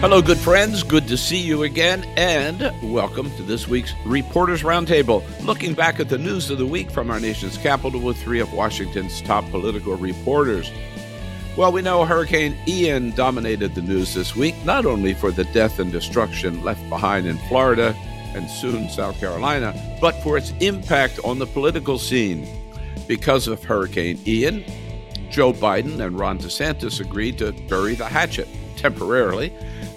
Hello, good friends. Good to see you again, and welcome to this week's Reporters Roundtable, looking back at the news of the week from our nation's capital with three of Washington's top political reporters. Well, we know Hurricane Ian dominated the news this week, not only for the death and destruction left behind in Florida and soon South Carolina, but for its impact on the political scene. Because of Hurricane Ian, Joe Biden and Ron DeSantis agreed to bury the hatchet temporarily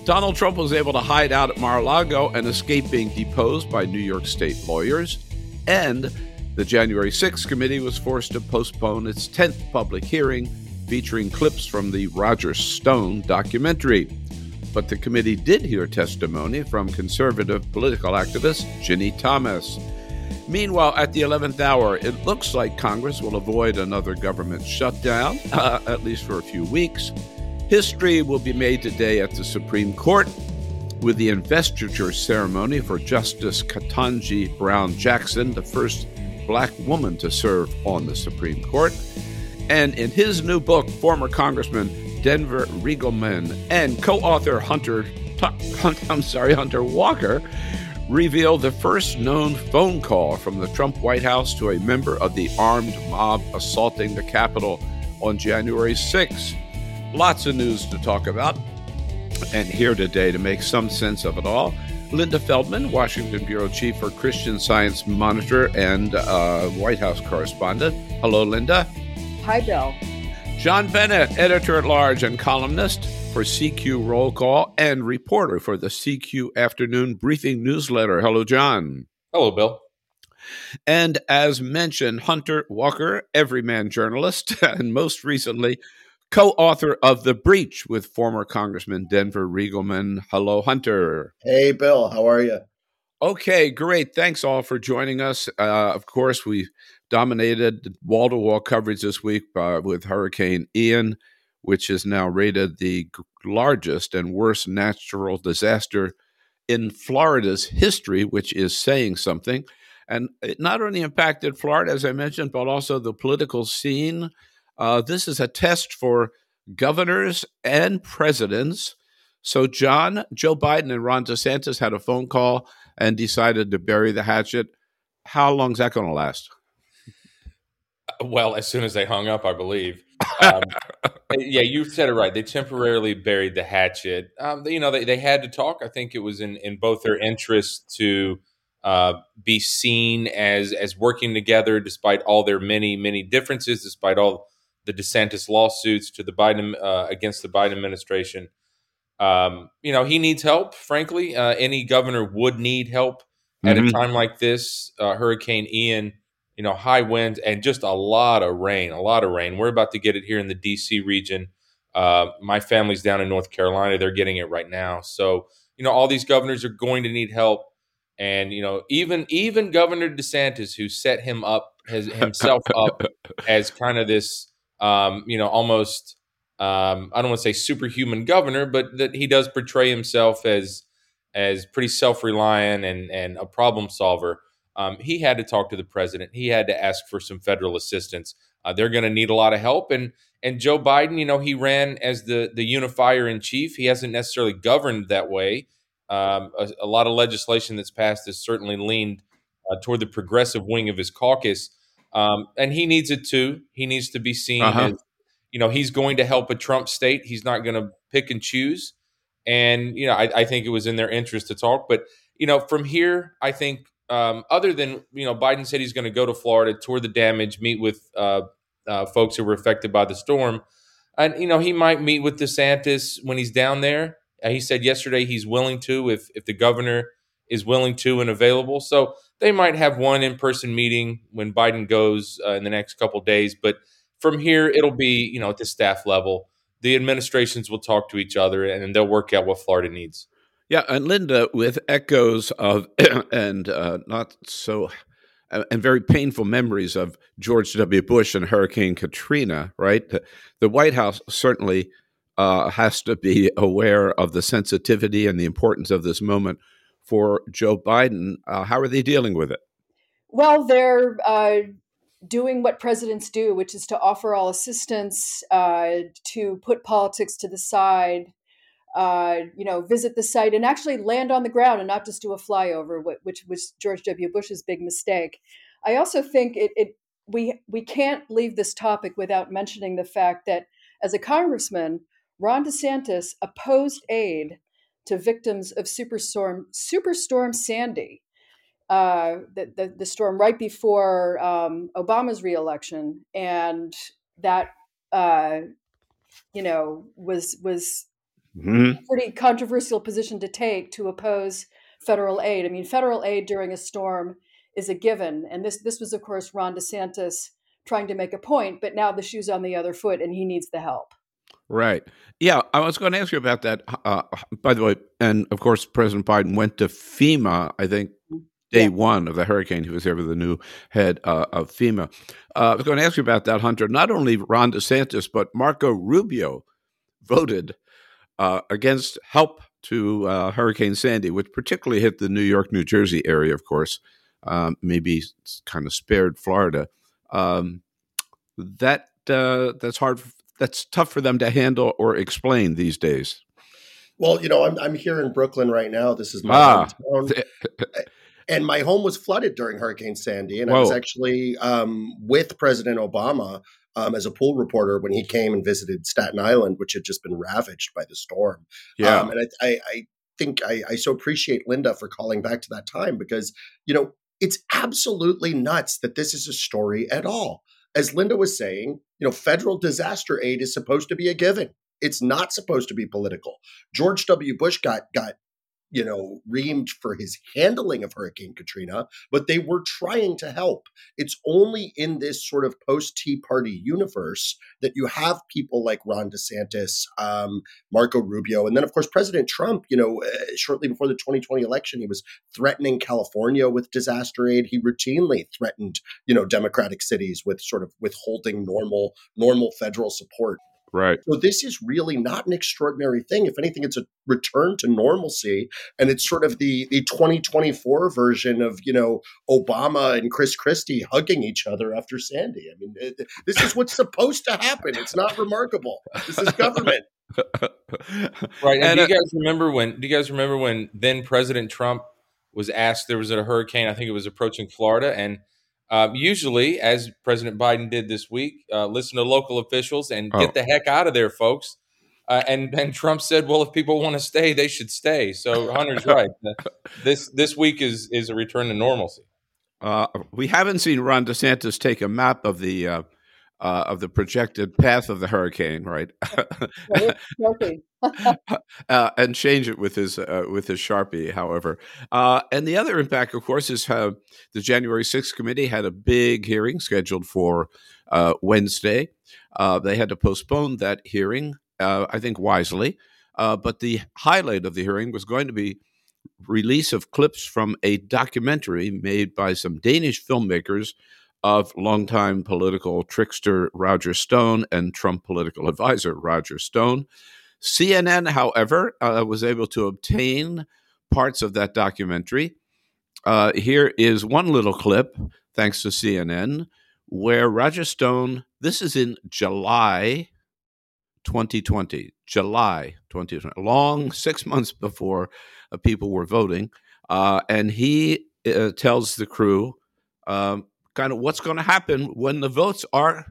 Donald Trump was able to hide out at Mar a Lago and escape being deposed by New York State lawyers. And the January 6th committee was forced to postpone its 10th public hearing featuring clips from the Roger Stone documentary. But the committee did hear testimony from conservative political activist Ginni Thomas. Meanwhile, at the 11th hour, it looks like Congress will avoid another government shutdown, uh, at least for a few weeks. History will be made today at the Supreme Court with the investiture ceremony for Justice Ketanji Brown Jackson, the first black woman to serve on the Supreme Court. And in his new book, former Congressman Denver Riggleman and co-author Hunter, I'm sorry, Hunter Walker revealed the first known phone call from the Trump White House to a member of the armed mob assaulting the Capitol on January 6. Lots of news to talk about. And here today to make some sense of it all, Linda Feldmann, Washington Bureau Chief for Christian Science Monitor and uh, White House correspondent. Hello, Linda. Hi, Bill. John Bennett, editor at large and columnist for CQ Roll Call and reporter for the CQ Afternoon Briefing newsletter. Hello, John. Hello, Bill. And as mentioned, Hunter Walker, everyman journalist, and most recently, co author of The Breach with former Congressman Denver Riggleman. Hello, Hunter. Hey, Bill. How are you? Okay, great. Thanks all for joining us. Uh, of course, we dominated wall to wall coverage this week uh, with Hurricane Ian, which is now rated the largest and worst natural disaster in Florida's history, which is saying something. And it not only impacted Florida, as I mentioned, but also the political scene uh, this is a test for governors and presidents. So, John, Joe Biden and Ron DeSantis had a phone call and decided to bury the hatchet. How long is that going to last? Well, as soon as they hung up, I believe. Um, yeah, you said it right. They temporarily buried the hatchet. Um, you know, they, they had to talk. I think it was in, in both their interest to uh, be seen as as working together, despite all their many many differences, despite all the DeSantis lawsuits to the Biden uh, against the Biden administration. Um, you know, he needs help. Frankly, uh, any governor would need help at mm-hmm. a time like this. Uh, Hurricane Ian, you know, high winds and just a lot of rain. A lot of rain. We're about to get it here in the D.C. region. Uh, my family's down in North Carolina; they're getting it right now. So, you know, all these governors are going to need help. And you know, even even Governor DeSantis, who set him up, has himself up as kind of this um, you know, almost um, I don't want to say superhuman governor, but that he does portray himself as as pretty self reliant and and a problem solver. Um, he had to talk to the president. He had to ask for some federal assistance. Uh, they're going to need a lot of help. And and Joe Biden, you know, he ran as the the unifier in chief. He hasn't necessarily governed that way. Um, a, a, lot of legislation that's passed has certainly leaned uh, toward the progressive wing of his caucus. Um, and he needs it too. He needs to be seen uh-huh. as, you know, he's going to help a Trump state. He's not going to pick and choose. And, you know, I, I, think it was in their interest to talk. But, you know, from here, I think um, other than, you know, Biden said he's going to go to Florida, tour the damage, meet with uh, uh, folks who were affected by the storm. And, you know, he might meet with DeSantis when he's down there. Uh, he said yesterday he's willing to if, if the governor – is willing to and available. So They might have one in person meeting when Biden goes uh, in the next couple days, but from here it'll be you know at the staff level. The administrations will talk to each other and they'll work out what Florida needs. Yeah, and Linda, with echoes of and uh, not so and very painful memories of George W. Bush and Hurricane Katrina, right? The, the White House certainly uh, has to be aware of the sensitivity and the importance of this moment for Joe Biden. Uh, how are they dealing with it? Well, they're uh, doing what presidents do, which is to offer all assistance, uh, to put politics to the side, uh, you know, visit the site and actually land on the ground and not just do a flyover, which was George W. Bush's big mistake. I also think it, it we we can't leave this topic without mentioning the fact that as a congressman, Ron DeSantis opposed aid to victims of superstorm Superstorm Sandy, uh, the, the, the storm right before um, Obama's reelection, and that uh, you know was was mm-hmm. pretty controversial position to take to oppose federal aid. I mean, federal aid during a storm is a given, and this this was, of course, Ron DeSantis trying to make a point, but now the shoe's on the other foot, and he needs the help. Right. Yeah, I was going to ask you about that. Uh, by the way, and of course, President Biden went to FEMA. I think day yeah. one of the hurricane. He was there with the new head uh, of FEMA. Uh, I was going to ask you about that, Hunter. Not only Ron DeSantis, but Marco Rubio voted uh, against help to uh, Hurricane Sandy, which particularly hit the New York, New Jersey area, of course, um, maybe kind of spared Florida. Um, that uh, that's hard. That's tough for them to handle or explain these days. Well, you know, I'm I'm here in Brooklyn right now. This is my ah. hometown. and my home was flooded during Hurricane Sandy, and Whoa. I was actually um, with President Obama um, as a pool reporter when he came and visited Staten Island, which had just been ravaged by the storm. Yeah, um, and I, I, I think I, I, so appreciate Linda for calling back to that time because you know it's absolutely nuts that this is a story at all. As Linda was saying, you know, federal disaster aid is supposed to be a given. It's not supposed to be political. George W. Bush got got you know, reamed for his handling of Hurricane Katrina, but they were trying to help. It's only in this sort of post Tea Party universe that you have people like Ron DeSantis, um, Marco Rubio, and then, of course, President Trump. You know, uh, shortly before the 2020 election, he was threatening California with disaster aid. He routinely threatened, you know, Democratic cities with sort of withholding normal normal federal support. Right. So this is really not an extraordinary thing. If anything, it's a return to normalcy, and it's sort of the the 2024 version of you know Obama and Chris Christie hugging each other after Sandy. I mean, it, this is what's supposed to happen. It's not remarkable. This is government. right. And, and do you uh, guys remember when? Do you guys remember when then President Trump was asked? There was a hurricane. I think it was approaching Florida, and uh, usually, as President Biden did this week, uh, listen to local officials and oh. get the heck out of there, folks. Uh, and and Trump said, "Well, if people want to stay, they should stay." So Hunter's right. This this week is is a return to normalcy. Uh, we haven't seen Ron DeSantis take a map of the uh, of the projected path of the hurricane, right? uh, and change it with his uh, with his sharpie. However, uh, and the other impact, of course, is how the January 6th committee had a big hearing scheduled for uh, Wednesday. Uh, they had to postpone that hearing, I think wisely. but the highlight of the hearing was going to be release of clips from a documentary made by some Danish filmmakers of longtime political trickster Roger Stone and Trump political advisor Roger Stone. CNN, however, uh, was able to obtain parts of that documentary. Uh, here is one little clip, thanks to CNN, where Roger Stone, this is in July 2020, July 2020, long six months before uh, people were voting. Uh, and he uh, tells the crew, um, kind of what's going to happen when the votes are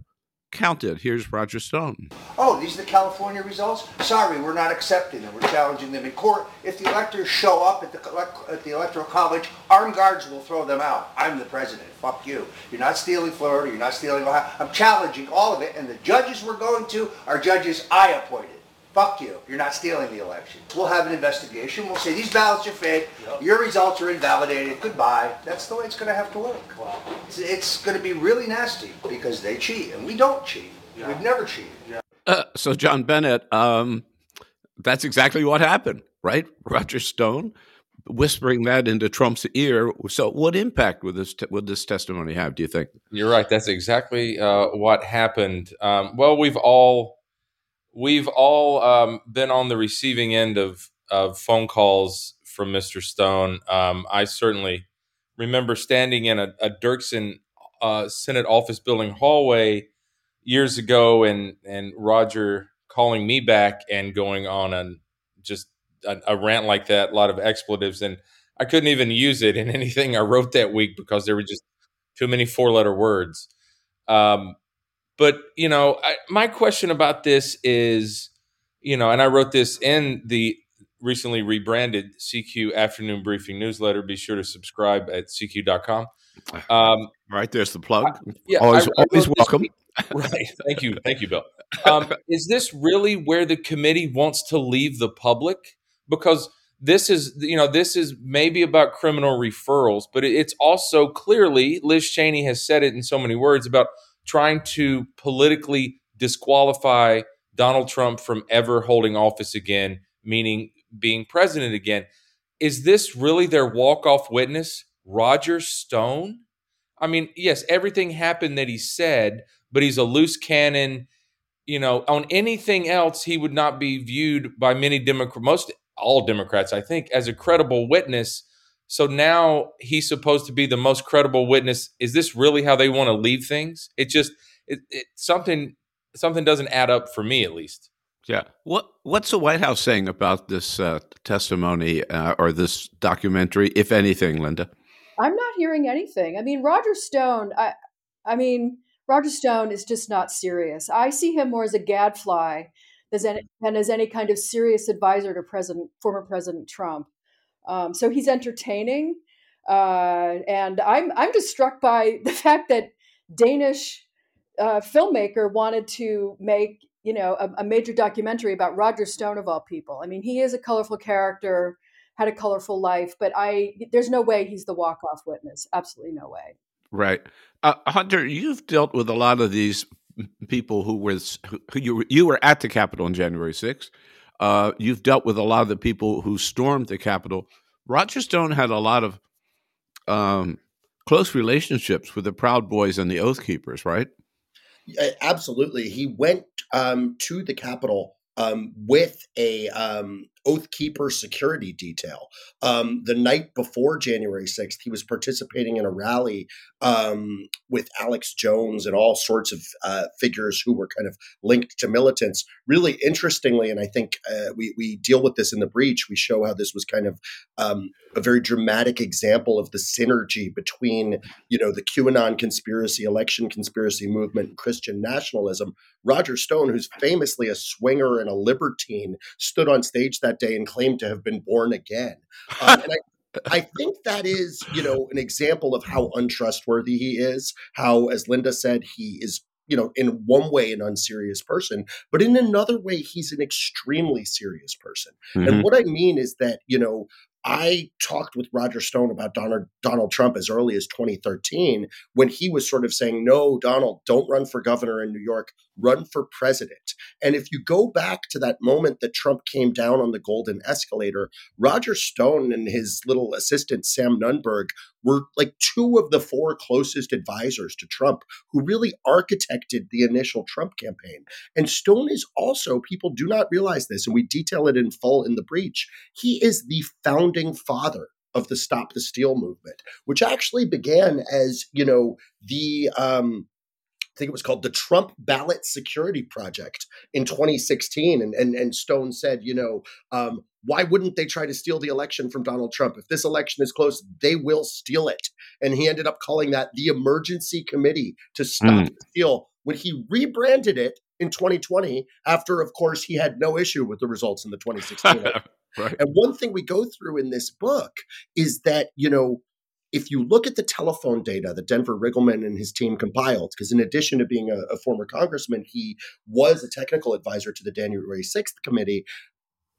counted. Here's Roger Stone. Oh, these are the California results? Sorry, we're not accepting them. We're challenging them in court. If the electors show up at the, at the Electoral College, armed guards will throw them out. I'm the president. Fuck you. You're not stealing Florida. You're not stealing Ohio. I'm challenging all of it. And the judges we're going to are judges I appointed. Fuck you. You're not stealing the election. We'll have an investigation. We'll say these ballots are fake. Yep. Your results are invalidated. Goodbye. That's the way it's going to have to work. Wow. It's, it's going to be really nasty because they cheat, and we don't cheat. Yeah. We've never cheated. Yeah. Uh, so, John Bennett, um, that's exactly what happened, right? Roger Stone whispering that into Trump's ear. So, what impact would this te- would this testimony have? Do you think? You're right. That's exactly uh, what happened. Um, well, we've all we've all um, been on the receiving end of of phone calls from Mr. Stone. Um, I certainly remember standing in a, a Dirksen uh, Senate office building hallway years ago, and and Roger calling me back and going on an just a, a, rant like that, a lot of expletives, and I couldn't even use it in anything I wrote that week because there were just too many four letter words. Um, but you know, I, my question about this is, you know, and I wrote this in the recently rebranded CQ Afternoon Briefing newsletter. Be sure to subscribe at CQ.com. Um, right there's the plug. I, yeah, always, I, always welcome. right. Thank you. Thank you, Bill. Um, is this really where the committee wants to leave the public? Because this is, you know, this is maybe about criminal referrals, but it's also clearly, Liz Cheney has said it in so many words about trying to politically disqualify Donald Trump from ever holding office again, meaning being president again. Is this really their walk off witness, Roger Stone? I mean, yes, everything happened that he said, but he's a loose cannon. You know, on anything else, he would not be viewed by many Democrats, most all Democrats, I think, as a credible witness. So now he's supposed to be the most credible witness. Is this really how they want to leave things? It just it, it, something something doesn't add up for me at least. Yeah. What What's the White House saying about this uh, testimony uh, or this documentary, if anything, Linda? I'm not hearing anything. I mean, Roger Stone. I, I mean, Roger Stone is just not serious. I see him more as a gadfly than as any kind of serious advisor to President, former President Trump. Um, so he's entertaining, uh, and I'm I'm just struck by the fact that Danish uh, filmmaker wanted to make you know a, a, major documentary about Roger Stone of all people. I mean, he is a colorful character, had a colorful life, but I there's no way he's the walk off witness. Absolutely no way. Right, uh, Hunter, you've dealt with a lot of these people who was who you you were at the Capitol on January 6th. Uh, you've dealt with a lot of the people who stormed the Capitol. Roger Stone had a lot of um, close relationships with the Proud Boys and the Oath Keepers, right? Absolutely. He went um, to the Capitol um, with a um, Oath Keeper security detail. Um, the night before January 6th, he was participating in a rally um, with Alex Jones and all sorts of uh, figures who were kind of linked to militants. Really interestingly, and I think uh, we, we deal with this in the breach, we show how this was kind of um, a very dramatic example of the synergy between, you know, the QAnon conspiracy, election conspiracy movement, and Christian nationalism. Roger Stone, who's famously a swinger and a libertine, stood on stage that that day and claimed to have been born again. Uh, and I, I think that is, you know, an example of how untrustworthy he is. How, as Linda said, he is you know, in one way, an unserious person, but in another way, he's an extremely serious person. Mm-hmm. And what I mean is that, you know, I talked with Roger Stone about Donald, Donald Trump as early as 2013 when he was sort of saying, no, Donald, don't run for governor in New York, run for president. And if you go back to that moment that Trump came down on the golden escalator, Roger Stone and his little assistant, Sam Nunberg, were like two of the four closest advisors to Trump who really architected the initial Trump campaign. And Stone is also, people do not realize this, and we detail it in full in the breach, he is the founding father of the Stop the Steal movement, which actually began as, you know, the um, I think it was called the Trump Ballot Security Project in 2016. And, and, and Stone said, you know, um, why wouldn't they try to steal the election from Donald Trump? If this election is close, they will steal it. And he ended up calling that the Emergency Committee to stop mm. the steal when he rebranded it in 2020 after, of course, he had no issue with the results in the 2016. right. And one thing we go through in this book is that, you know, if you look at the telephone data that Denver Riggleman and his team compiled, because in addition to being a, a, former congressman, he was a technical advisor to the January 6th committee.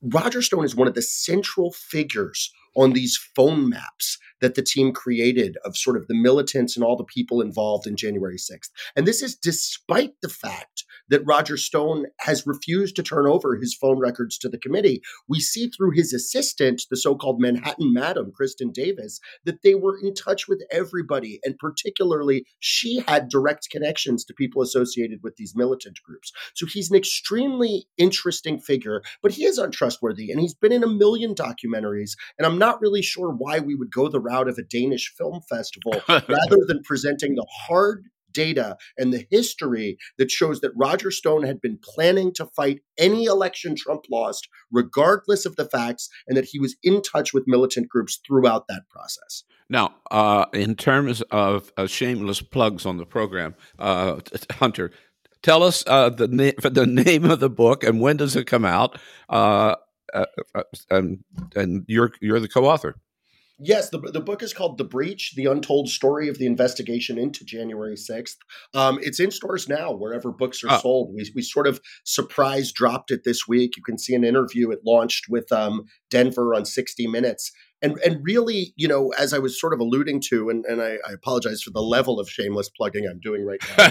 Roger Stone is one of the central figures on these phone maps that the team created of sort of the militants and all the people involved in January 6th. And this is despite the fact that Roger Stone has refused to turn over his phone records to the committee. We see through his assistant, the so called Manhattan Madam, Kristin Davis, that they were in touch with everybody. And particularly, she had direct connections to people associated with these militant groups. So he's an extremely interesting figure, but he is untrustworthy. And he's been in a million documentaries. And I'm not really sure why we would go the route of a Danish film festival rather than presenting the hard data and the history that shows that Roger Stone had been planning to fight any election Trump lost, regardless of the facts, and that he was in touch with militant groups throughout that process. Now, uh, in terms of uh, shameless plugs on the program, uh, Hunter, tell us uh, the, na- the name of the book and when does it come out? Uh, uh, and, and you're you're the co-author. Yes, the, the book is called The Breach The Untold Story of the Investigation into January 6th. Um, it's in stores now, wherever books are oh. sold. We, we sort of surprise dropped it this week. You can see an interview it launched with um, Denver on 60 Minutes and and really, you know, as I was sort of alluding to, and, and I, I apologize for the level of shameless plugging I'm doing right now.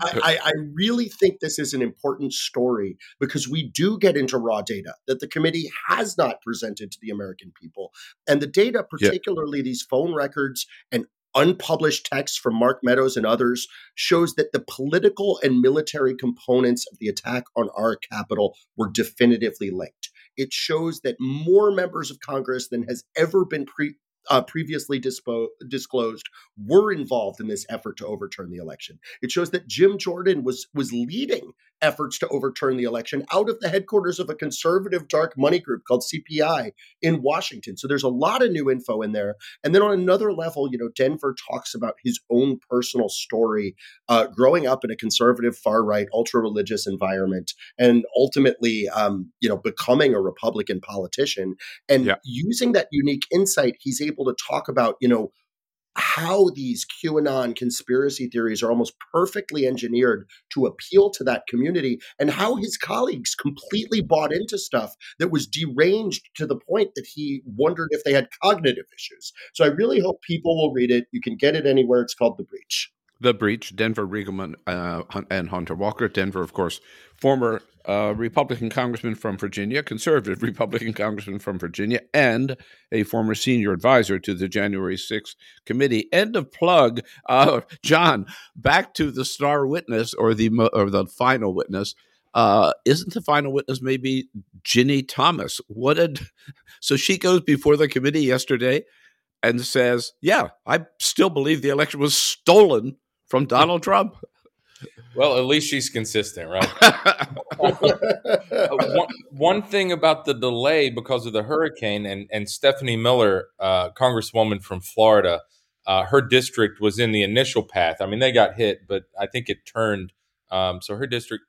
I, I, really think this is an important story because we do get into raw data that the committee has not presented to the American people. And the data, particularly yeah. these phone records and unpublished texts from Mark Meadows and others shows that the political and military components of the attack on our Capitol were definitively linked. It shows that more members of Congress than has ever been pre- uh, previously dispo- disclosed were involved in this effort to overturn the election. It shows that Jim Jordan was was leading efforts to overturn the election out of the headquarters of a conservative dark money group called CPI in Washington. So there's a lot of new info in there. And then on another level, you know, Denver talks about his own personal story uh, growing up in a conservative, far right, ultra religious environment, and ultimately, um, you know, becoming a Republican politician and yeah. using that unique insight, he's able to talk about, you know, how these QAnon conspiracy theories are almost perfectly engineered to appeal to that community, and how his colleagues completely bought into stuff that was deranged to the point that he wondered if they had cognitive issues. So I really hope people will read it. You can get it anywhere. It's called The Breach. The Breach, Denver Riggleman uh, and Hunter Walker. Denver, of course, former uh, Republican congressman from Virginia, conservative Republican congressman from Virginia, and a former senior advisor to the January 6th committee. End of plug. Uh, John, back to the star witness or the or the final witness. Uh, isn't the final witness maybe Ginni Thomas? What did so she goes before the committee yesterday and says, "Yeah, I still believe the election was stolen from Donald Trump. Well, at least she's consistent, right? uh, one, one, thing about the delay because of the hurricane and, and Stephanie Miller, uh, Congresswoman from Florida, uh, her district was in the initial path. I mean, they got hit, but I think it turned. Um, so her district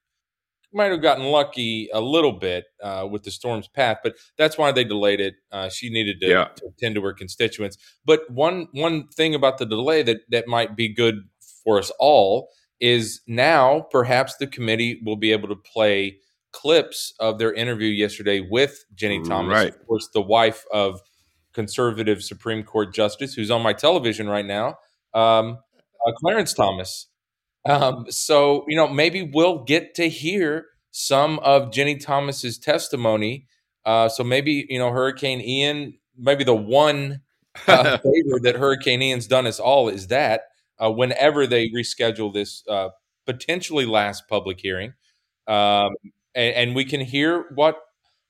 might have gotten lucky a little bit uh, with the storm's path, but that's why they delayed it. Uh, she needed to, yeah. to, attend to her constituents. But one one thing about the delay that that might be good for us all is now perhaps the committee will be able to play clips of their interview yesterday with Ginni Thomas, right. of course, the wife of conservative Supreme Court Justice, who's on my television right now, um, uh, Clarence Thomas. Um, so, you know, maybe we'll get to hear some of Ginni Thomas's testimony. Uh, so maybe, you know, Hurricane Ian, maybe the one uh, favor that Hurricane Ian's done us all is that uh, whenever they reschedule this uh, potentially last public hearing, um, and, and, we can hear what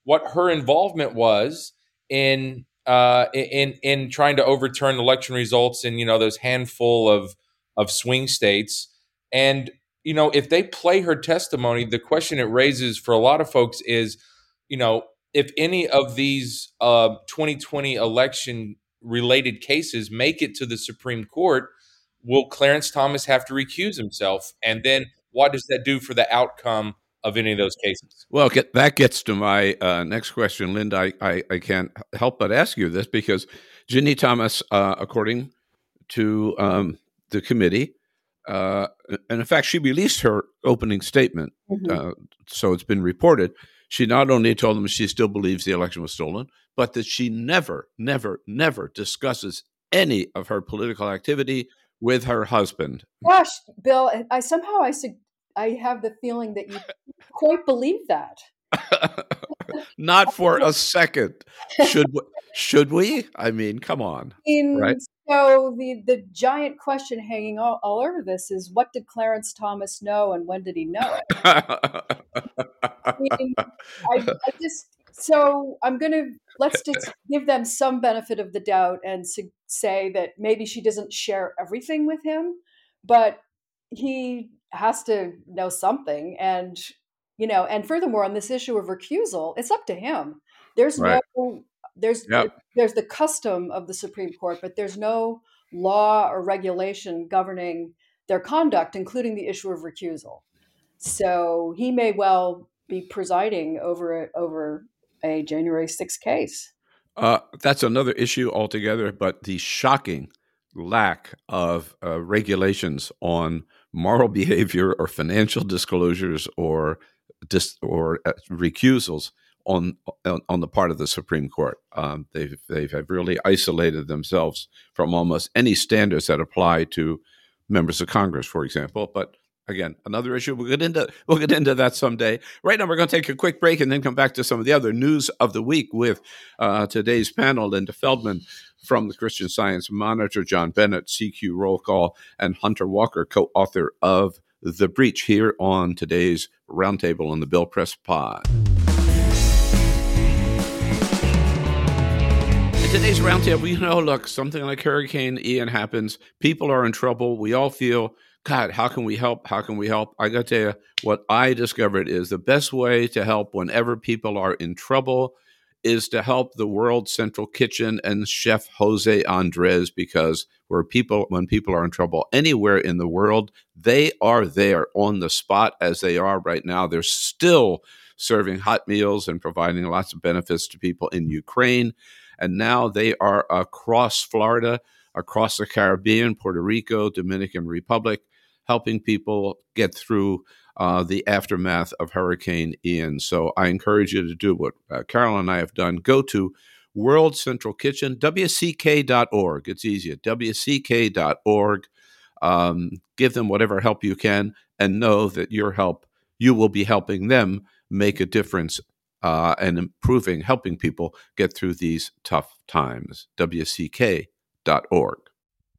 what her involvement was in uh, in in trying to overturn election results in you know those handful of of swing states. And you know, if they play her testimony, the question it raises for a lot of folks is, you know, if any of these uh, 2020 election related cases make it to the Supreme Court, will Clarence Thomas have to recuse himself? And then what does that do for the outcome of any of those cases. Well, get, that gets to my uh, next question, Linda. I, I, I, can't help but ask you this because Ginni Thomas, uh, according to um, the committee, uh, and in fact, she released her opening statement, mm-hmm. Uh, so it's been reported. She not only told them she still believes the election was stolen, but that she never, never, never discusses any of her political activity with her husband. Gosh, Bill, I somehow I I have the feeling that you quite believe that. Not for a second. Should should we? I mean, come on. In, right? So the the giant question hanging all, all, over this is what did Clarence Thomas know and when did he know it? I, mean, I, I just so I'm going to let's just give them some benefit of the doubt and say that maybe she doesn't share everything with him, but he has to know something. And, you know, and furthermore, on this issue of recusal, it's up to him. There's right. no, there's, yep. there's the custom of the Supreme Court, but there's no law or regulation governing their conduct, including the issue of recusal. So he may well be presiding over over a January 6th case. Uh, that's another issue altogether, but the shocking lack of uh, regulations on moral behavior or financial disclosures or dis- or uh, recusals on, on, on the part of the Supreme Court. Um, they've they have really isolated themselves from almost any standards that apply to members of Congress, for example. But again, another issue. We'll get into we'll get into that someday. Right now, we're going to take a quick break and then come back to some of the other news of the week with uh, today's panel: Linda Feldmann from the Christian Science Monitor, John Bennett, CQ Roll Call, and Hunter Walker, co-author of The Breach, here on today's roundtable on the Bill Press Pod. In today's roundtable, you know, look, something like Hurricane Ian happens. People are in trouble. We all feel God, how can we help? How can we help? I got to tell you, what I discovered is the best way to help whenever people are in trouble is to help the World Central Kitchen and Chef Jose Andres because where people when people are in trouble anywhere in the world, they are there on the spot as they are right now. They're still serving hot meals and providing lots of benefits to people in Ukraine. And now they are across Florida, across the Caribbean, Puerto Rico, Dominican Republic, helping people get through uh, the aftermath of Hurricane Ian. So I encourage you to do what uh, Carol and I have done. Go to World Central Kitchen, WCK.org. It's easy at WCK.org. Um, give them whatever help you can and know that your help, you will be helping them make a difference uh, and improving, helping people get through these tough times. WCK.org.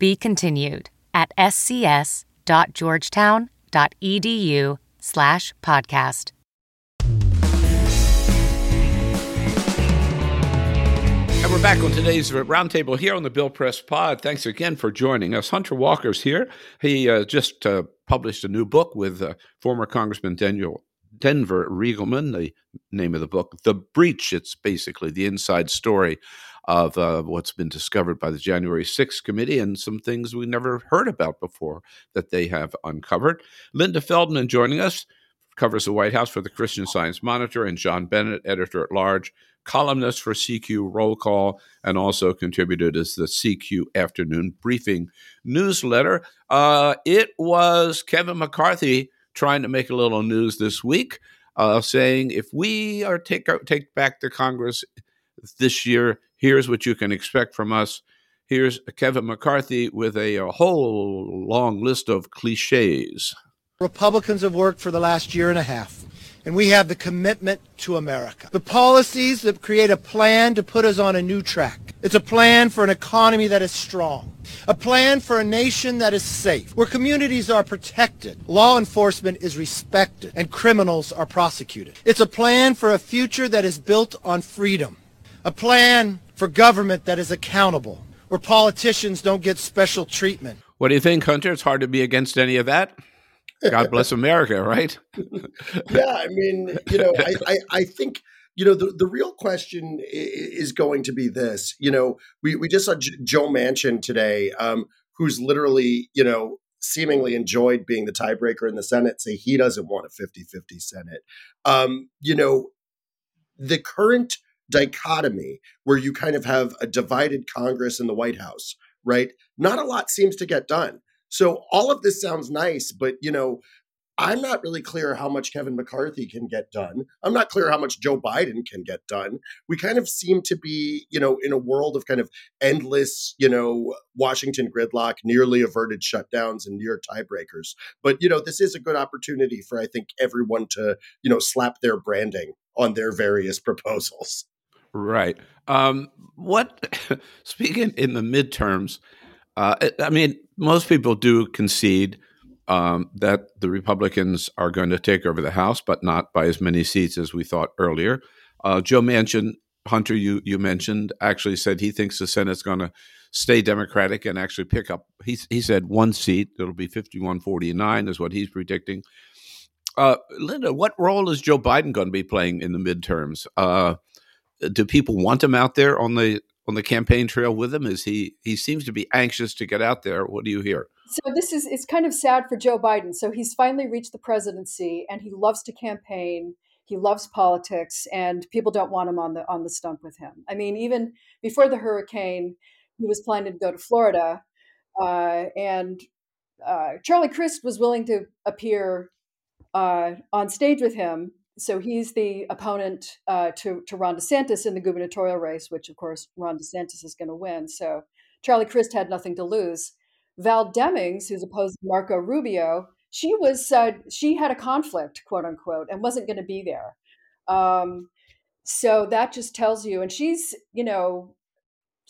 be continued at scs.georgetown.edu slash podcast. And we're back on today's roundtable here on the Bill Press Pod. Thanks again for joining us. Hunter Walker's here. He uh, just uh, published a new book with uh, former Congressman Daniel Denver Riggleman, the name of the book, The Breach. It's basically the inside story of uh, what's been discovered by the January 6th committee and some things we never heard about before that they have uncovered. Linda Feldmann joining us covers the White House for the Christian Science Monitor, and John Bennett, editor at large, columnist for CQ Roll Call, and also contributed as the CQ Afternoon Briefing newsletter. Uh, it was Kevin McCarthy trying to make a little news this week, uh, saying if we are take take back the Congress this year, here's what you can expect from us. Here's Kevin McCarthy with a, a whole long list of cliches. Republicans have worked for the last year and a half, and we have the commitment to America. The policies that create a plan to put us on a new track. It's a plan for an economy that is strong, a plan for a nation that is safe, where communities are protected, law enforcement is respected, and criminals are prosecuted. It's a plan for a future that is built on freedom, a plan for government that is accountable, where politicians don't get special treatment. What do you think, Hunter? It's hard to be against any of that. God bless America, right? yeah, I mean, you know, I, I, I, think, you know, the, the real question is going to be this. You know, we, we just saw J- Joe Manchin today, um, who's literally, you know, seemingly enjoyed being the tiebreaker in the Senate, say he doesn't want a 50 50 Senate. Um, you know, the current dichotomy where you kind of have a divided Congress and the White House, right? Not a lot seems to get done. So all of this sounds nice, but you know, I'm not really clear how much Kevin McCarthy can get done. I'm not clear how much Joe Biden can get done. We kind of seem to be, you know, in a world of kind of endless, you know, Washington gridlock, nearly averted shutdowns and near tiebreakers. But, you know, this is a good opportunity for, I think, everyone to, you know, slap their branding on their various proposals. Right. Um, what, speaking in the midterms, uh, I mean, most people do concede um, that the Republicans are going to take over the House, but not by as many seats as we thought earlier. Uh, Joe Manchin, Hunter, you you mentioned, actually said he thinks the Senate's going to stay Democratic and actually pick up. He he said one seat. It'll be fifty one forty nine is what he's predicting. Uh, Linda, what role is Joe Biden going to be playing in the midterms? Uh, do people want him out there on the on the campaign trail with him? Is he he seems to be anxious to get out there? What do you hear? So this is it's kind of sad for Joe Biden. So he's finally reached the presidency and he loves to campaign. He loves politics and people don't want him on the on the stump with him. I mean, even before the hurricane, he was planning to go to Florida. Uh, and uh, Charlie Crist was willing to appear uh, on stage with him so he's the opponent uh, to to Ron DeSantis in the gubernatorial race, which of course Ron DeSantis is going to win. So Charlie Crist had nothing to lose. Val Demings, who's opposed to Marco Rubio, she was uh, she had a conflict, quote unquote, and wasn't going to be there. Um, so that just tells you, and she's you know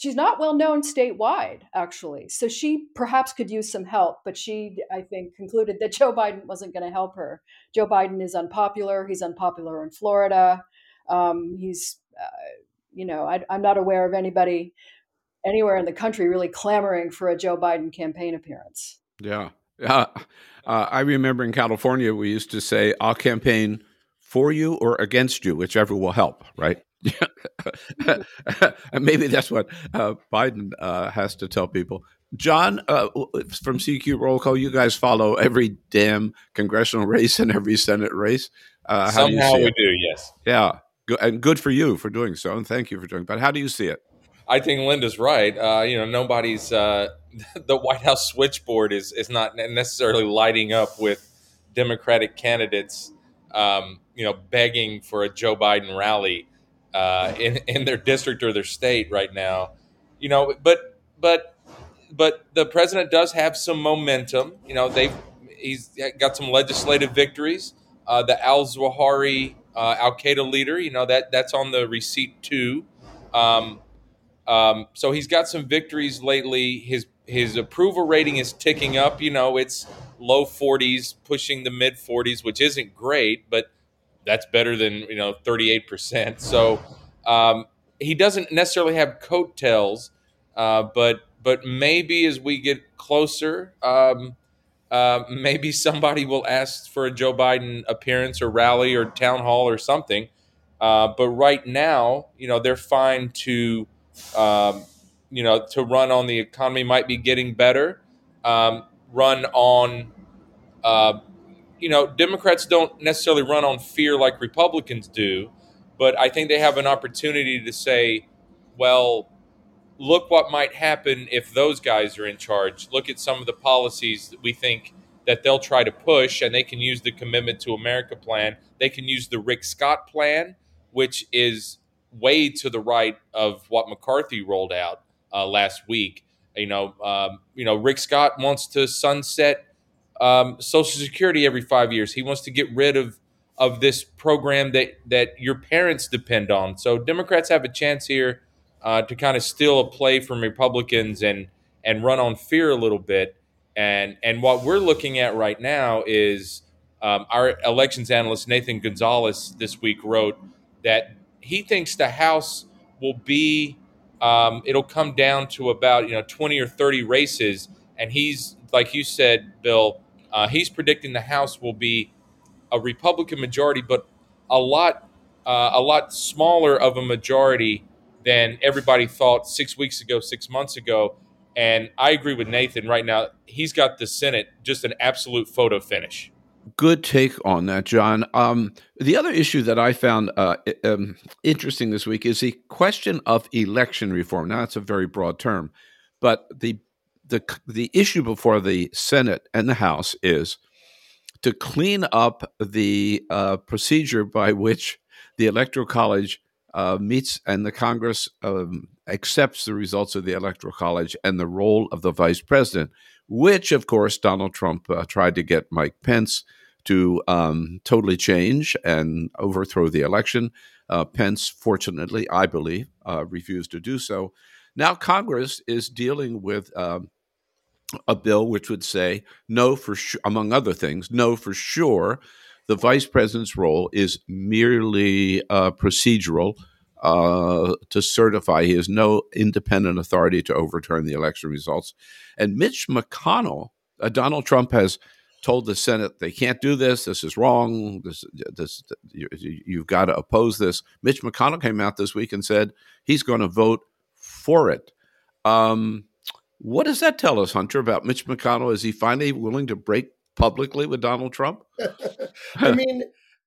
she's not well known statewide, actually. So she perhaps could use some help, but she, I think, concluded that Joe Biden wasn't going to help her. Joe Biden is unpopular. He's unpopular in Florida. Um, he's, uh, you know, I, I'm not aware of anybody anywhere in the country really clamoring for a Joe Biden campaign appearance. Yeah. Uh, uh, I remember in California, we used to say, I'll campaign for you or against you, whichever will help, right? maybe that's what uh, Biden uh, has to tell people. John, uh, from CQ Roll Call, you guys follow every damn congressional race and every Senate race. Uh, Somehow do we it? do, yes. Yeah, and good for you for doing so, and thank you for doing. But how do you see it? I think Linda's right. Uh, you know, nobody's uh, the White House switchboard is is not necessarily lighting up with Democratic candidates. Um, you know, begging for a Joe Biden rally uh, in in their district or their state right now. You know, but but but the president does have some momentum. You know, they've he's got some legislative victories. Uh, the Al Zawahiri uh, Al Qaeda leader, you know that that's on the receipt too. Um, um, so he's got some victories lately. His his approval rating is ticking up. You know, it's low 40s, pushing the mid 40s, which isn't great, but that's better than you know 38 percent. So um, he doesn't necessarily have coattails, uh, but but maybe as we get closer, um, uh, maybe somebody will ask for a Joe Biden appearance or rally or town hall or something. Uh, but right now, you know, they're fine to, um, you know, to run on the economy might be getting better. Um, run on, uh, you know, Democrats don't necessarily run on fear like Republicans do, but I think they have an opportunity to say, well, look what might happen if those guys are in charge. Look at some of the policies that we think that they'll try to push, and they can use the Commitment to America plan. They can use the Rick Scott plan, which is way to the right of what McCarthy rolled out uh, last week. You know, um, you know, Rick Scott wants to sunset um, Social Security every five years. He wants to get rid of of this program that that your parents depend on. So Democrats have a chance here uh, to kind of steal a play from Republicans and and run on fear a little bit. And and what we're looking at right now is um, our elections analyst Nathan Gonzalez this week wrote that he thinks the House will be um, it'll come down to about you know 20 or 30 races, and he's like you said, Bill. Uh, he's predicting the House will be a Republican majority, but a lot uh, a lot smaller of a majority than everybody thought six weeks ago, six months ago. And I agree with Nathan right now. He's got the Senate just an absolute photo finish. Good take on that, John. Um, the other issue that I found uh, um, interesting this week is the question of election reform. Now, it's a very broad term, but the the the issue before the Senate and the House is to clean up the uh, procedure by which the Electoral College uh, meets and the Congress um, accepts the results of the Electoral College and the role of the vice president, which, of course, Donald Trump uh, tried to get Mike Pence to um, totally change and overthrow the election. Uh, Pence, fortunately, I believe, uh, refused to do so. Now, Congress is dealing with um, a bill which would say no for sure, among other things, no for sure the vice president's role is merely uh, procedural uh, to certify he has no independent authority to overturn the election results. And Mitch McConnell, uh, Donald Trump has told the Senate they can't do this. This is wrong. This, this, you, you've got to oppose this. Mitch McConnell came out this week and said he's going to vote for it. Um, what does that tell us, Hunter, about Mitch McConnell? Is he finally willing to break publicly with Donald Trump? I mean,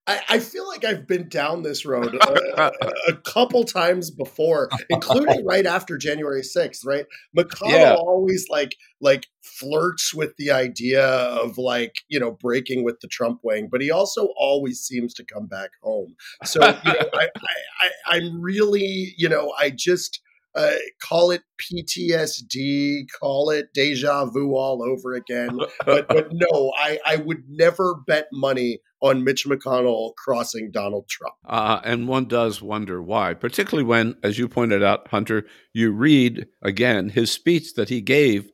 I, I, feel like I've been down this road a, a, couple times before, including right after January 6th, right? McConnell yeah. always like like flirts with the idea of like, you know, breaking with the Trump wing, but he also always seems to come back home. So, you know, I, I, I I'm really, you know, I just uh, call it PTSD, call it deja vu all over again. But, but no, I, I would never bet money on Mitch McConnell crossing Donald Trump. Uh, and one does wonder why, particularly when, as you pointed out, Hunter, you read again his speech that he gave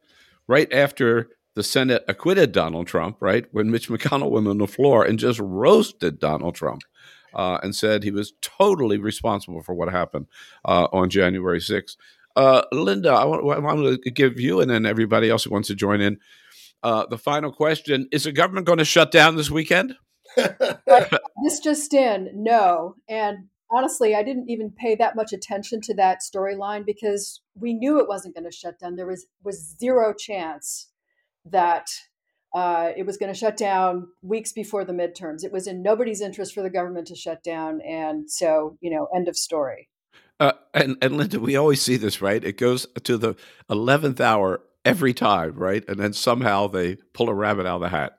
right after the Senate acquitted Donald Trump, right? When Mitch McConnell went on the floor and just roasted Donald Trump uh, and said he was totally responsible for what happened uh, on January 6th. Uh, Linda, I want, I want, to give you and then everybody else who wants to join in uh, the final question Is the government going to shut down this weekend? this just in, no. And honestly, I didn't even pay that much attention to that storyline because we knew it wasn't going to shut down. There was was zero chance that uh, it was going to shut down weeks before the midterms. It was in nobody's interest for the government to shut down, and so you know, end of story. Uh, and and Linda, we always see this, right? It goes to the eleventh hour every time, right? And then somehow they pull a rabbit out of the hat.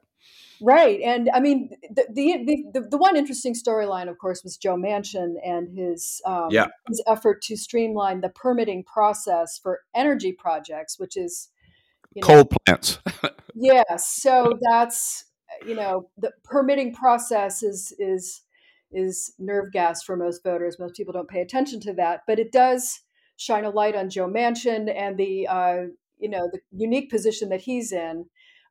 Right, and I mean the the the, the one interesting storyline, of course, was Joe Manchin and his um, yeah. his effort to streamline the permitting process for energy projects, which is you know, coal plants. yes, so that's you know the permitting process is is is nerve gas for most voters. Most people don't pay attention to that, but it does shine a light on Joe Manchin and the uh, you know the unique position that he's in.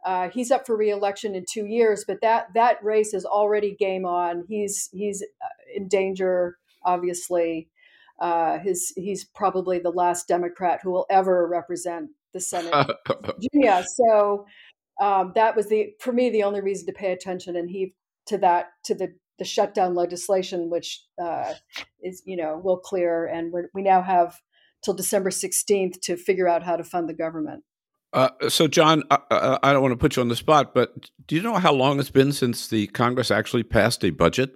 Uh, he's up for reelection in two years, but that that race is already game on. He's he's uh, in danger, obviously. Uh, his he's probably the last Democrat who will ever represent the Senate, yeah, So um, that was the for me the only reason to pay attention and he to that to the the shutdown legislation, which uh, is you know will clear, and we we now have till December sixteenth to figure out how to fund the government. Uh, so, John, uh, I don't want to put you on the spot, but do you know how long it's been since the Congress actually passed a budget,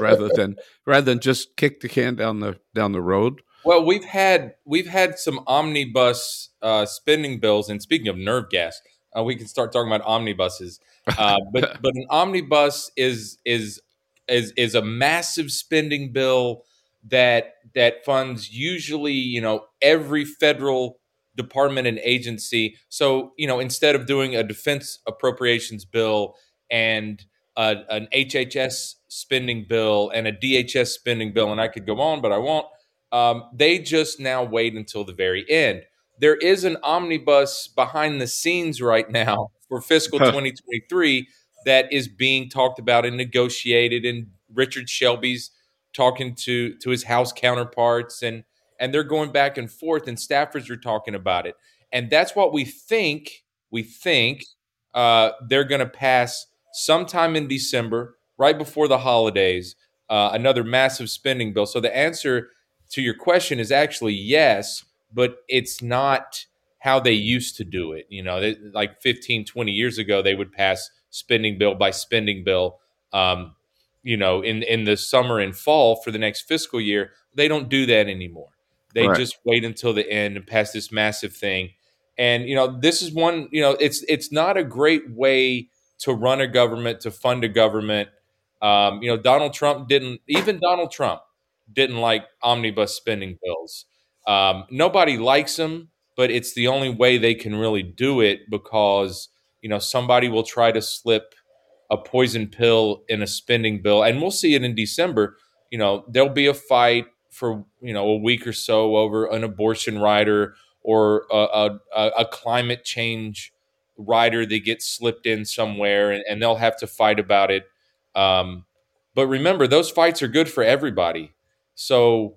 rather than rather than just kick the can down the down the road? Well, we've had we've had some omnibus uh, spending bills, and speaking of nerve gas, uh, we can start talking about omnibuses. Uh, but but an omnibus is is is is a massive spending bill that that funds usually you know every federal department and agency. So you know instead of doing a defense appropriations bill and a, an HHS spending bill and a DHS spending bill, and I could go on, but I won't. Um, they just now wait until the very end. There is an omnibus behind the scenes right now for fiscal 2023 that is being talked about and negotiated and Richard Shelby's talking to to his house counterparts and and they're going back and forth and staffers are talking about it. And that's what we think we think uh, they're going to pass sometime in December right before the holidays uh, another massive spending bill. So the answer to your question is actually yes but it's not how they used to do it you know they, like 15 20 years ago they would pass spending bill by spending bill. Um, you know, in in the summer and fall for the next fiscal year, they don't do that anymore. They right. just wait until the end and pass this massive thing. And you know, this is one. You know, it's it's not a great way to run a government to fund a government. Um, you know, Donald Trump didn't even Donald Trump didn't like omnibus spending bills. Um, nobody likes them, but it's the only way they can really do it because you know somebody will try to slip a poison pill in a spending bill and we'll see it in december. You know there'll be a fight for you know a week or so over an abortion rider or a, a, a climate change rider that gets slipped in somewhere and, and they'll have to fight about it. Um, but remember those fights are good for everybody so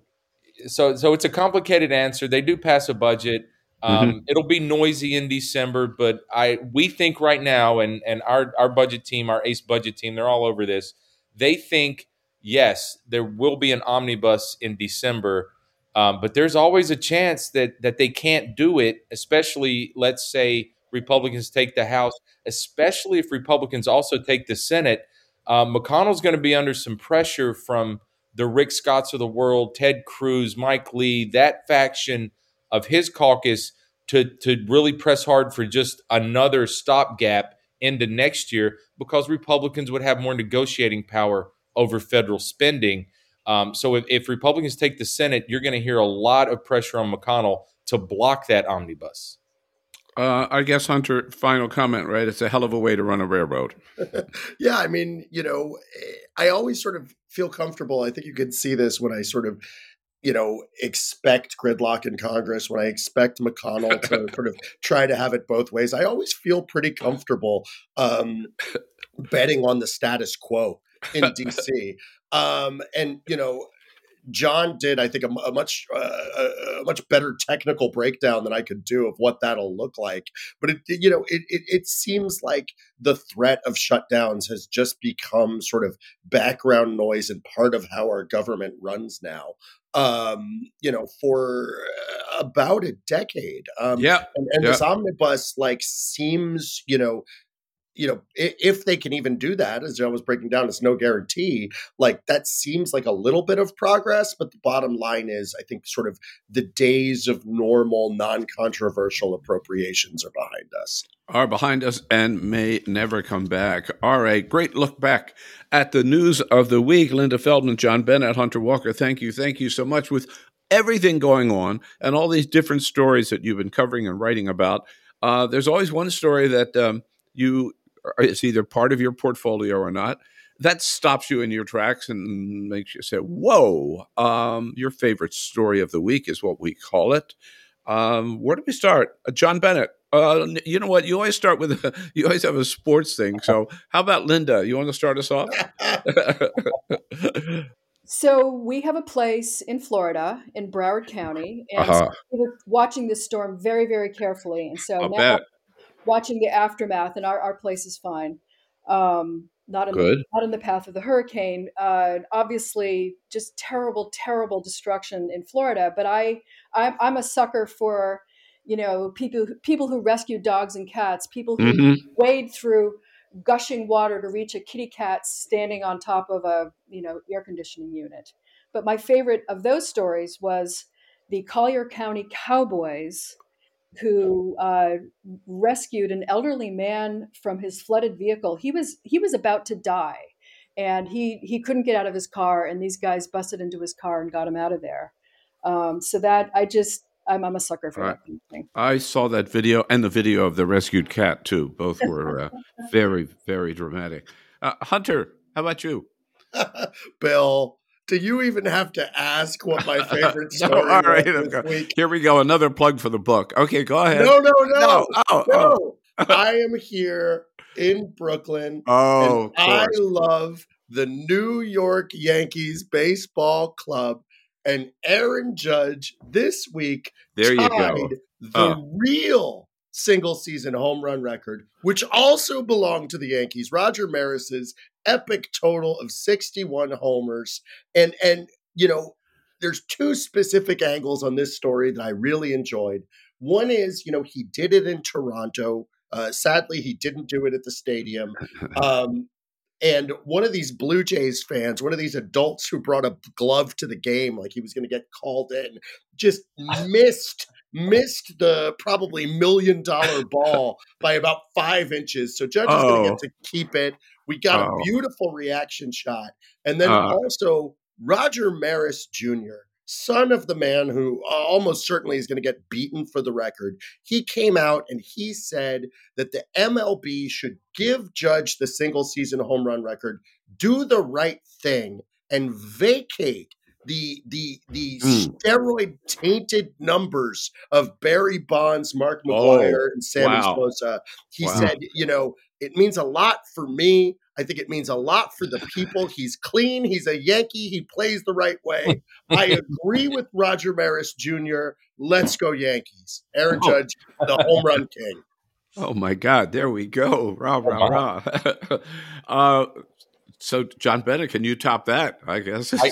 so so it's a complicated answer they do pass a budget um, mm-hmm. It'll be noisy in December, but I we think right now, and and our our budget team, our ACE budget team, they're all over this. They think yes, there will be an omnibus in December, um, but there's always a chance that that they can't do it. Especially, let's say Republicans take the House, especially if Republicans also take the Senate. Um, McConnell's going to be under some pressure from the Rick Scotts of the world, Ted Cruz, Mike Lee, that faction of his caucus to to really press hard for just another stopgap into next year because Republicans would have more negotiating power over federal spending. Um, so if, if Republicans take the Senate, you're going to hear a lot of pressure on McConnell to block that omnibus. Uh, I guess Hunter, final comment, right? It's a hell of a way to run a railroad. yeah, I mean, you know, I always sort of feel comfortable. I think you could see this when I sort of you know, expect gridlock in Congress, when I expect McConnell to sort of try to have it both ways, I always feel pretty comfortable um, betting on the status quo in DC. Um, and you know, John did, I think, a, a much uh, a much better technical breakdown than I could do of what that'll look like. But it, you know, it, it, it seems like the threat of shutdowns has just become sort of background noise and part of how our government runs now um, you know, for uh, about a decade. Um, yeah, and, and this omnibus like seems, you know, you know, if they can even do that, as I was breaking down, it's no guarantee. Like that seems like a little bit of progress, but the bottom line is, I think, sort of the days of normal, non-controversial appropriations are behind us are behind us and may never come back. All right, great look back at the news of the week. Linda Feldmann, John Bennett, Hunter Walker, thank you. Thank you so much with everything going on and all these different stories that you've been covering and writing about. Uh, there's always one story that um, you it's either part of your portfolio or not. That stops you in your tracks and makes you say, "Whoa!" Um, your favorite story of the week is what we call it. Um, where do we start? Uh, John Bennett, uh, you know what? You always start with a, you always have a sports thing. So how about Linda? You want to start us off? so we have a place in Florida in Broward County, and uh-huh. so we were watching this storm very, very carefully. And so I'll now, bet. Watching the aftermath, and our, our place is fine. Um, not in Good. The, not in the path of the hurricane. Uh, obviously, just terrible, terrible destruction in Florida. But I, I'm, I'm a sucker for, you know, people people who rescue dogs and cats, people who Mhm. wade through gushing water to reach a kitty cat standing on top of a you know air conditioning unit. But my favorite of those stories was the Collier County Cowboys who uh, rescued an elderly man from his flooded vehicle. He was he was about to die, and he he couldn't get out of his car, and these guys busted into his car and got him out of there. Um, so that I just I'm, I'm a sucker for Right. that kind of thing. I saw that video and the video of the rescued cat too. Both were uh, very, very dramatic. Uh, Hunter, how about you? Bill, do you even have to ask what my favorite No, story all right, okay. Here we go. Another plug for the book. Okay, go ahead. No, no, no, No, oh, no. Oh. I am here in Brooklyn. Oh, and I love the New York Yankees baseball club. And Aaron Judge this week There you go. the Oh. real single season home run record, which also belonged to the Yankees. Roger Maris's epic total of 61 homers. And and you know, there's two specific angles on this story that I really enjoyed. One is, you know, he did it in Toronto. Uh, sadly, he didn't do it at the stadium. Um, and one of these Blue Jays fans, one of these adults who brought a glove to the game, like he was going to get called in, just missed missed the probably million dollar ball by about five inches. So Judge is going to Oh. get to keep it. We got Oh. a beautiful reaction shot, and then Uh. also Roger Maris Jr., son of the man who uh, almost certainly is going to get beaten for the record. He came out and he said that the MLB should give Judge the single season home run record, do the right thing, and vacate the the the Mm. steroid tainted numbers of Barry Bonds, Mark McGwire, and Sammy wow. Sosa. He Wow. said, you know, it means a lot for me. I think it means a lot for the people. He's clean. He's a Yankee. He plays the right way. I agree with Roger Maris Jr. Let's go Yankees. Aaron Oh. Judge, the home run king. Oh my God! There we go. Rah rah rah. uh, so, John Bennett, can you top that? I guess. I-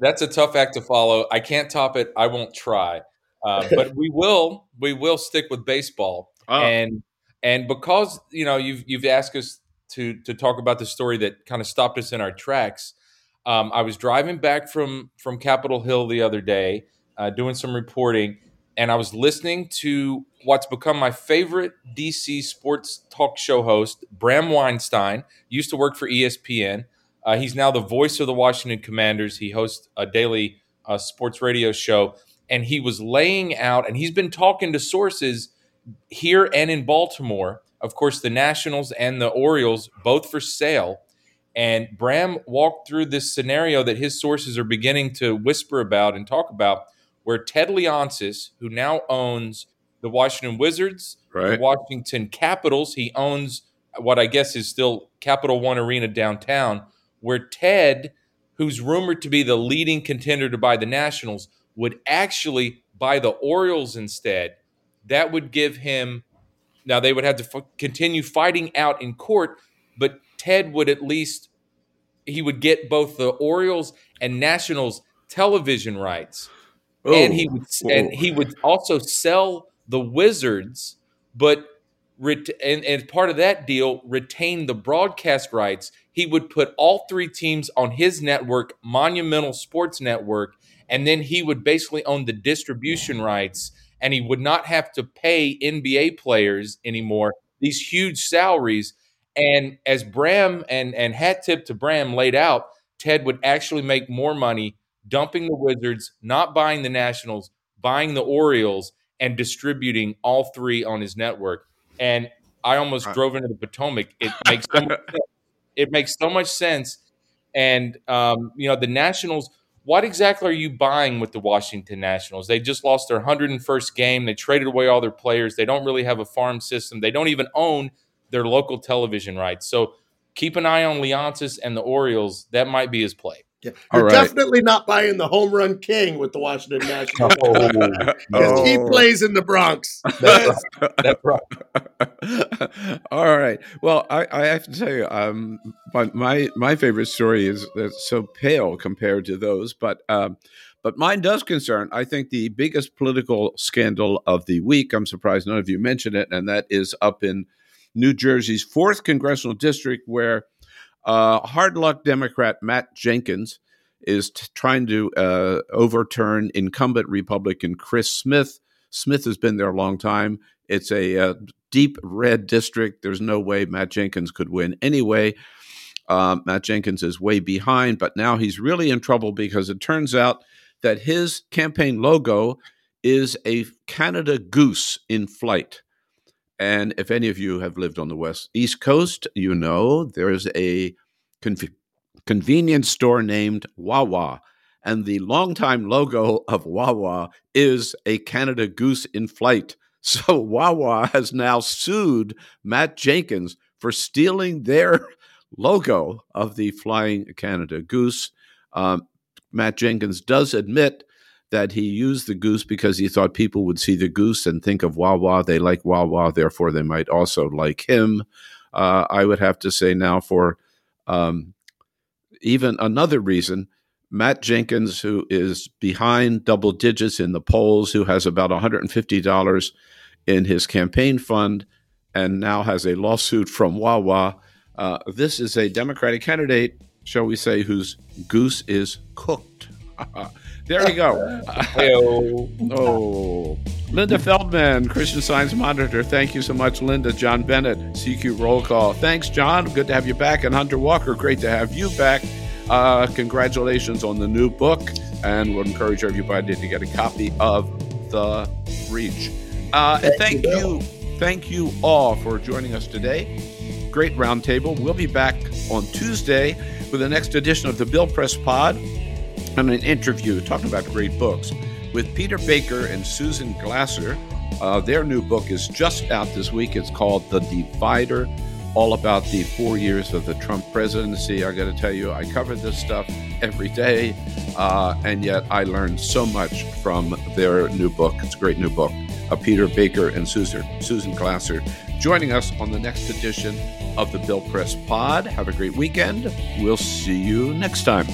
That's a tough act to follow. I can't top it. I won't try. Uh, but we will. We will stick with baseball. Oh. And and because you know you've you've asked us to to talk about the story that kind of stopped us in our tracks. Um, I was driving back from from Capitol Hill the other day, uh, doing some reporting, and I was listening to what's become my favorite DC sports talk show host, Bram Weinstein. Used to work for ESPN. Uh, he's now the voice of the Washington Commanders. He hosts a daily uh, sports radio show, and he was laying out, and he's been talking to sources here and in Baltimore. Of course, the Nationals and the Orioles both for sale. And Bram walked through this scenario that his sources are beginning to whisper about and talk about, where Ted Leonsis, who now owns the Washington Wizards, Right. the Washington Capitals, he owns what I guess is still Capital One Arena downtown, where Ted, who's rumored to be the leading contender to buy the Nationals, would actually buy the Orioles instead. That would give him now they would have to f- continue fighting out in court, but Ted would at least he would get both the Orioles and Nationals television rights, and he oh, would and Oh. he would also sell the Wizards, but ret- and, and part of that deal retain the broadcast rights. He would put all three teams on his network, Monumental Sports Network, and then he would basically own the distribution rights, and he would not have to pay NBA players anymore these huge salaries. And as Bram and and hat tip to Bram laid out, Ted would actually make more money dumping the Wizards, not buying the Nationals, buying the Orioles, and distributing all three on his network. And I almost drove into the Potomac. It makes so much sense. It makes so much sense. And um, you know, the Nationals. What exactly are you buying with the Washington Nationals? They just lost their 101st game. They traded away all their players. They don't really have a farm system. They don't even own their local television rights. So keep an eye on Leonsis and the Orioles. That might be his play. Yeah. You're definitely not buying the home run king with the Washington Nationals because oh. he plays in the Bronx. That's, that's right. All right. Well, I, I, have to tell you, um, my, my my favorite story is so pale compared to those, but um, but mine does concern. I think the biggest political scandal of the week. I'm surprised none of you mentioned it, and that is up in New Jersey's fourth congressional district, where uh, hard luck Democrat Matt Jenkins is t- trying to uh, overturn incumbent Republican Chris Smith. Smith has been there a long time. It's a uh, deep red district. There's no way Matt Jenkins could win anyway. Uh, Matt Jenkins is way behind, but now he's really in trouble because it turns out that his campaign logo is a Canada goose in flight. And if any of you have lived on the West East Coast, you know there's a conv- convenience store named Wawa. And the longtime logo of Wawa is a Canada goose in flight. So Wawa has now sued Matt Jenkins for stealing their logo of the flying Canada goose. Um, Matt Jenkins does admit that he used the goose because he thought people would see the goose and think of Wawa. They like Wawa, therefore they might also like him. Uh, I would have to say now for um, even another reason, Matt Jenkins, who is behind double digits in the polls, who has about $150 in his campaign fund, and now has a lawsuit from Wawa. Uh, this is a Democratic candidate, shall we say, whose goose is cooked. There you go. oh, Linda Feldmann, Christian Science Monitor. Thank you so much, Linda. John Bennett, CQ Roll Call. Thanks, John. Good to have you back. And Hunter Walker, great to have you back. Uh, congratulations on the new book, and we'll encourage everybody to get a copy of The Breach. Uh, and thank you, thank you all for joining us today. Great roundtable. We'll be back on Tuesday with the next edition of the Bill Press Pod and an interview talking about great books with Peter Baker and Susan Glasser. Uh, their new book is just out this week. It's called The Divider, all about the four years of the Trump presidency. I got to tell you, I cover this stuff every day, uh, and yet I learned so much from their new book. It's a great new book. Uh, Peter Baker and Susan, Susan Glasser joining us on the next edition of the Bill Press Pod. Have a great weekend. We'll see you next time.